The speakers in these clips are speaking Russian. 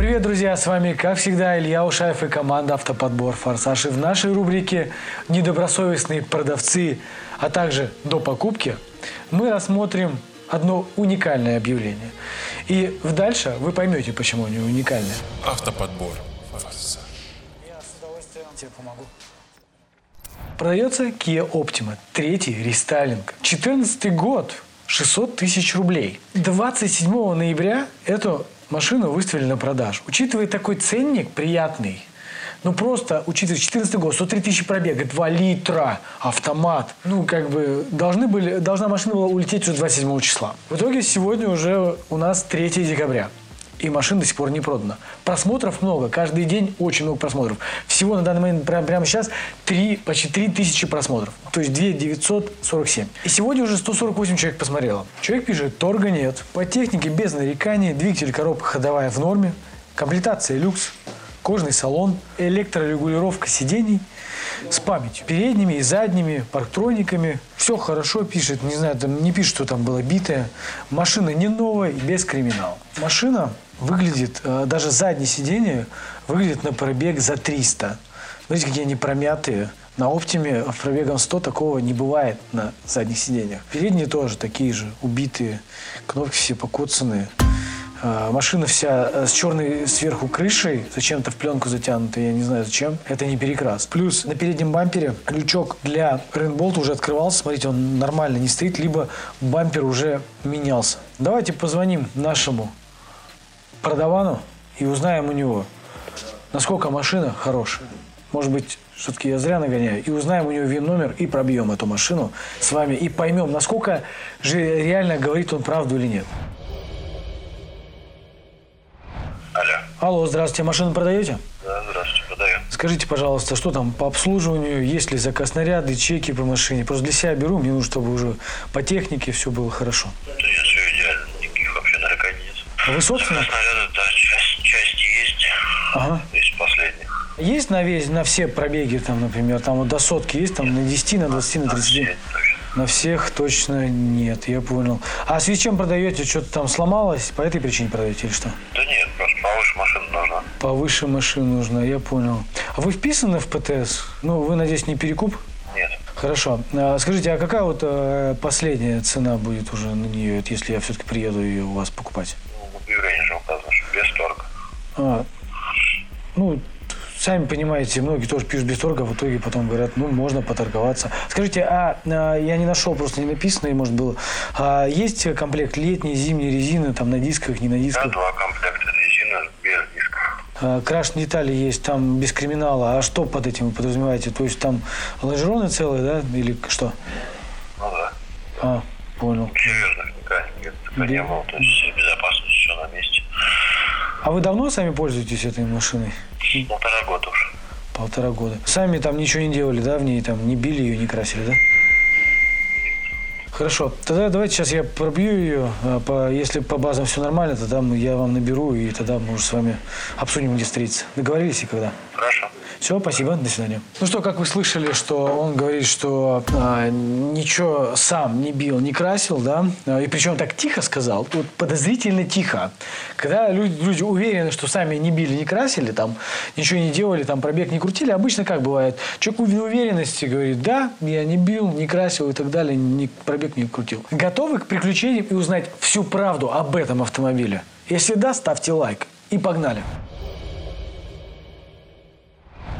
Привет, друзья! С вами, как всегда, Илья Ушаев и команда «Автоподбор Форсаж». И в нашей рубрике «Недобросовестные продавцы», а также «До покупки» мы рассмотрим одно уникальное объявление. И дальше вы поймете, почему оно уникальное. Автоподбор. Форсаж. Я с удовольствием тебе помогу. Продается Kia Optima, третий рестайлинг. 14 год, 600 тысяч рублей. 27 ноября эту машину выставили на продажу. Учитывая такой ценник приятный, ну просто, учитывая 14 год, 103 тысячи пробега, 2 литра, автомат. Ну, как бы, должны были, должна машина была улететь уже 27 числа. В итоге сегодня уже у нас 3 декабря. И машина до сих пор не продана. Просмотров много. Каждый день очень много просмотров. Всего на данный момент, прямо, прямо сейчас, 3, почти 3 тысячи просмотров. То есть 2 947. И сегодня уже 148 человек посмотрело. Человек пишет, торга нет. По технике без нареканий. Двигатель, коробка ходовая в норме. Комплектация люкс. Кожный салон. Электрорегулировка сидений с памятью. Передними и задними, парктрониками. Все хорошо пишет. Не знаю, там не пишет, что там было битое. Машина не новая и без криминала. Машина выглядит, э, даже заднее сиденье выглядит на пробег за 300. Смотрите, какие они промятые. На Оптиме в пробегом 100 такого не бывает на задних сиденьях. Передние тоже такие же, убитые. Кнопки все покоцанные. А, Машина вся э, с черной сверху крышей, зачем-то в пленку затянута, я не знаю зачем. Это не перекрас. Плюс на переднем бампере лючок для рейнболта уже открывался. Смотрите, он нормально не стоит, либо бампер уже менялся. Давайте позвоним нашему продавану и узнаем у него, насколько машина хорошая. Может быть, все-таки я зря нагоняю. И узнаем у него ВИН-номер и пробьем эту машину с вами. И поймем, насколько же реально говорит он правду или нет. Алло. Алло, здравствуйте, машину продаете? Да, здравствуйте, продаю. Скажите, пожалуйста, что там по обслуживанию, есть ли заказ наряды, чеки по машине? Просто для себя беру, мне нужно, чтобы уже по технике все было хорошо. Да нет, все идеально, никаких вообще нареканий нет. А Вы собственно? Снаряды, да, часть, часть есть. Ага. Из последних. Есть на весь, на все пробеги, там, например, там вот до сотки есть, там на 10, на 20, на 30? Все точно. На всех точно нет, я понял. А в связи с чем продаете? Что-то там сломалось? По этой причине продаете или что? Да нет, просто повыше машина нужна. Повыше машин нужно, я понял. А вы вписаны в ПТС? Ну, вы, надеюсь, не перекуп? Нет. Хорошо. А Скажите, а какая вот э, последняя цена будет уже на нее, если я все-таки приеду ее у вас покупать? Ну, в объявлении же указано, что без торга. А, ну, сами понимаете, многие тоже пишут без торга, в итоге потом говорят, ну, можно поторговаться. Скажите, а, а, я не нашел, просто не написано, и может было, а есть комплект летней, зимней резины, там, на дисках, не на Да, дисках? два комплекта резины без дисков. А, краш детали есть, там, без криминала. А что под этим вы подразумеваете? То есть там лонжероны целые, да, или что? Ну да. А, понял. Серьезных никаких нет, не было. То есть безопасность все на месте. А вы давно сами пользуетесь этой машиной? Полтора года уже. Полтора года. Сами там ничего не делали, да, в ней там не били ее, не красили, да? Хорошо. Тогда давайте сейчас я пробью ее. а, По, если по базам все нормально, тогда мы- я вам наберу, и тогда мы уже с вами обсудим, где встретиться. Договорились и когда? Хорошо. Все, спасибо, до свидания. Ну что, как вы слышали, что он говорит, что а, ничего сам не бил, не красил, да? А, И причем так тихо сказал, вот подозрительно тихо. Когда люди, люди уверены, что сами не били, не красили, там ничего не делали, там пробег не крутили, обычно как бывает? Человек в уверенности говорит, да, я не бил, не красил и так далее, не, пробег не крутил. Готовы к приключениям и узнать всю правду об этом автомобиле? Если да, ставьте лайк. И погнали.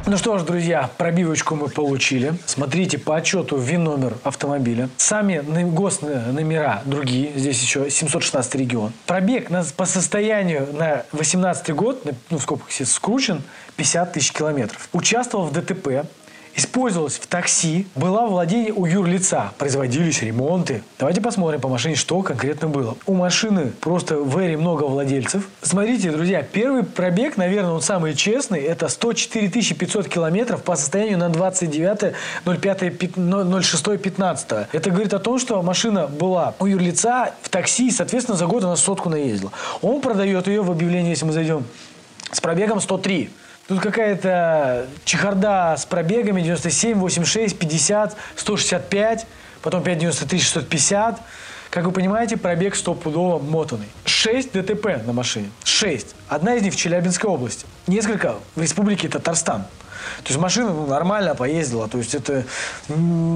Ну что ж, друзья, пробивочку мы получили. Смотрите по отчету ВИН-номер автомобиля. Сами на- госномера другие. Здесь еще 716 регион. Пробег на- по состоянию на 18 год, ну, в скобках скручен, 50 тысяч километров. Участвовал в ДТП. Использовалась в такси, была в владении у юрлица, производились ремонты. Давайте посмотрим по машине, что конкретно было. У машины просто very много владельцев. Смотрите, друзья, первый пробег, наверное, он самый честный, это 104 500 километров по состоянию на 29.06.15. Это говорит о том, что машина была у юрлица в такси, и, соответственно, за год она сотку наездила. Он продает ее в объявлении, если мы зайдем, с пробегом 103. Тут какая-то чехарда с пробегами 97, 86, 50, 165, потом 593, 650. Как вы понимаете, пробег стопудово мотанный. Шесть ДТП на машине. Шесть. Одна из них в Челябинской области. Несколько в республике Татарстан. То есть машина нормально поездила. То есть это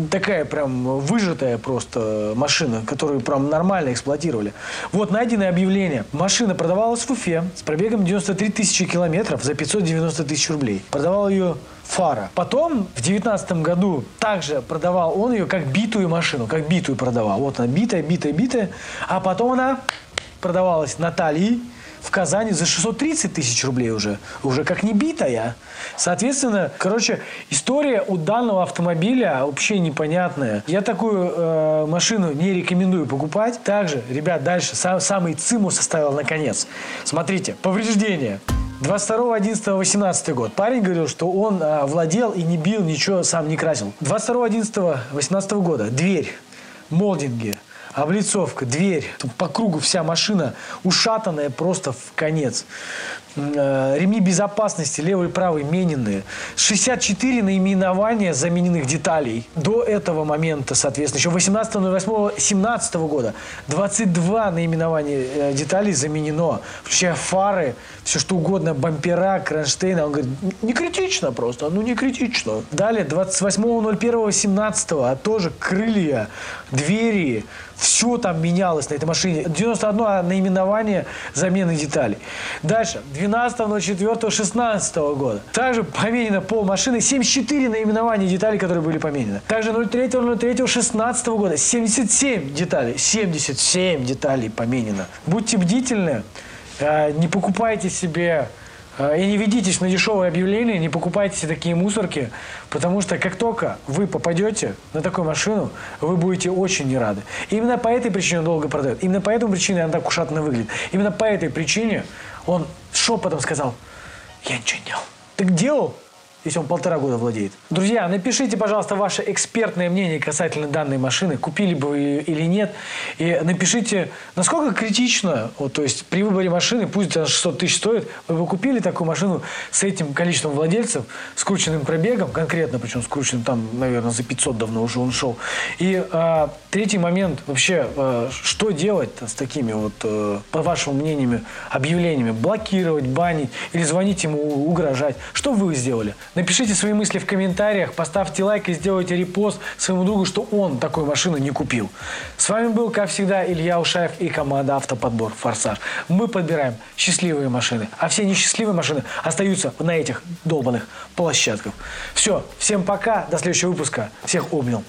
такая прям выжатая просто машина, которую прям нормально эксплуатировали. Вот найденное объявление. Машина продавалась в Уфе с пробегом 93 тысячи километров за 590 тысяч рублей. Продавал ее фара. Потом в девятнадцатом году также продавал он ее как битую машину, как битую продавал. Вот она битая, битая, битая. А потом она продавалась Натальей в Казани за 630 тысяч рублей уже. Уже как не битая. Соответственно, короче, история у данного автомобиля вообще непонятная. Я такую э, машину не рекомендую покупать. Также, ребят, дальше сам, самый ЦИМу составил наконец. Смотрите, повреждения. 22.11.18 год. Парень говорил, что он а, владел и не бил, ничего сам не красил. 22.11.18 года. Дверь, молдинги, облицовка, дверь. По кругу вся машина ушатанная просто в конец. Э, Ремни безопасности левый и правый мененные. 64 наименования замененных деталей. До этого момента, соответственно, еще 18.08.17 года 22 наименования э, деталей заменено. Включая фары, все что угодно, бампера, кронштейны. Он говорит, не критично просто, ну не критично. Далее 28.01.17 а тоже крылья, двери, все там менялось на этой машине. 91 наименование замены деталей. Дальше. 12.04.16 года. Также поменено пол машины. 74 наименования деталей, которые были поменены. Также 03.03.16 года. 77 деталей. 77 деталей поменено. Будьте бдительны. Э, Не покупайте себе э, и не ведитесь на дешевые объявления, не покупайте себе такие мусорки, потому что как только вы попадете на такую машину, вы будете очень не рады. Именно по этой причине долго продает. Именно по этой причине она так ушатно выглядит. Именно по этой причине он шепотом сказал, я ничего не делал. Так делал, если он полтора года владеет. Друзья, напишите, пожалуйста, ваше экспертное мнение касательно данной машины, купили бы вы ее или нет. И напишите, насколько критично, вот, то есть при выборе машины, пусть она 600 тысяч стоит, вы бы купили такую машину с этим количеством владельцев, скрученным пробегом, конкретно, причем скрученным там, наверное, за 500 давно уже он шел. И а, третий момент, вообще, а, что делать с такими вот, а, по вашему мнению, объявлениями? Блокировать, банить или звонить ему, угрожать? Что вы сделали? Напишите свои мысли в комментариях, поставьте лайк и сделайте репост своему другу, что он такую машину не купил. С вами был, как всегда, Илья Ушаев и команда «Автоподбор Форсаж». Мы подбираем счастливые машины, а все несчастливые машины остаются на этих долбанных площадках. Все, всем пока, до следующего выпуска. Всех обнял.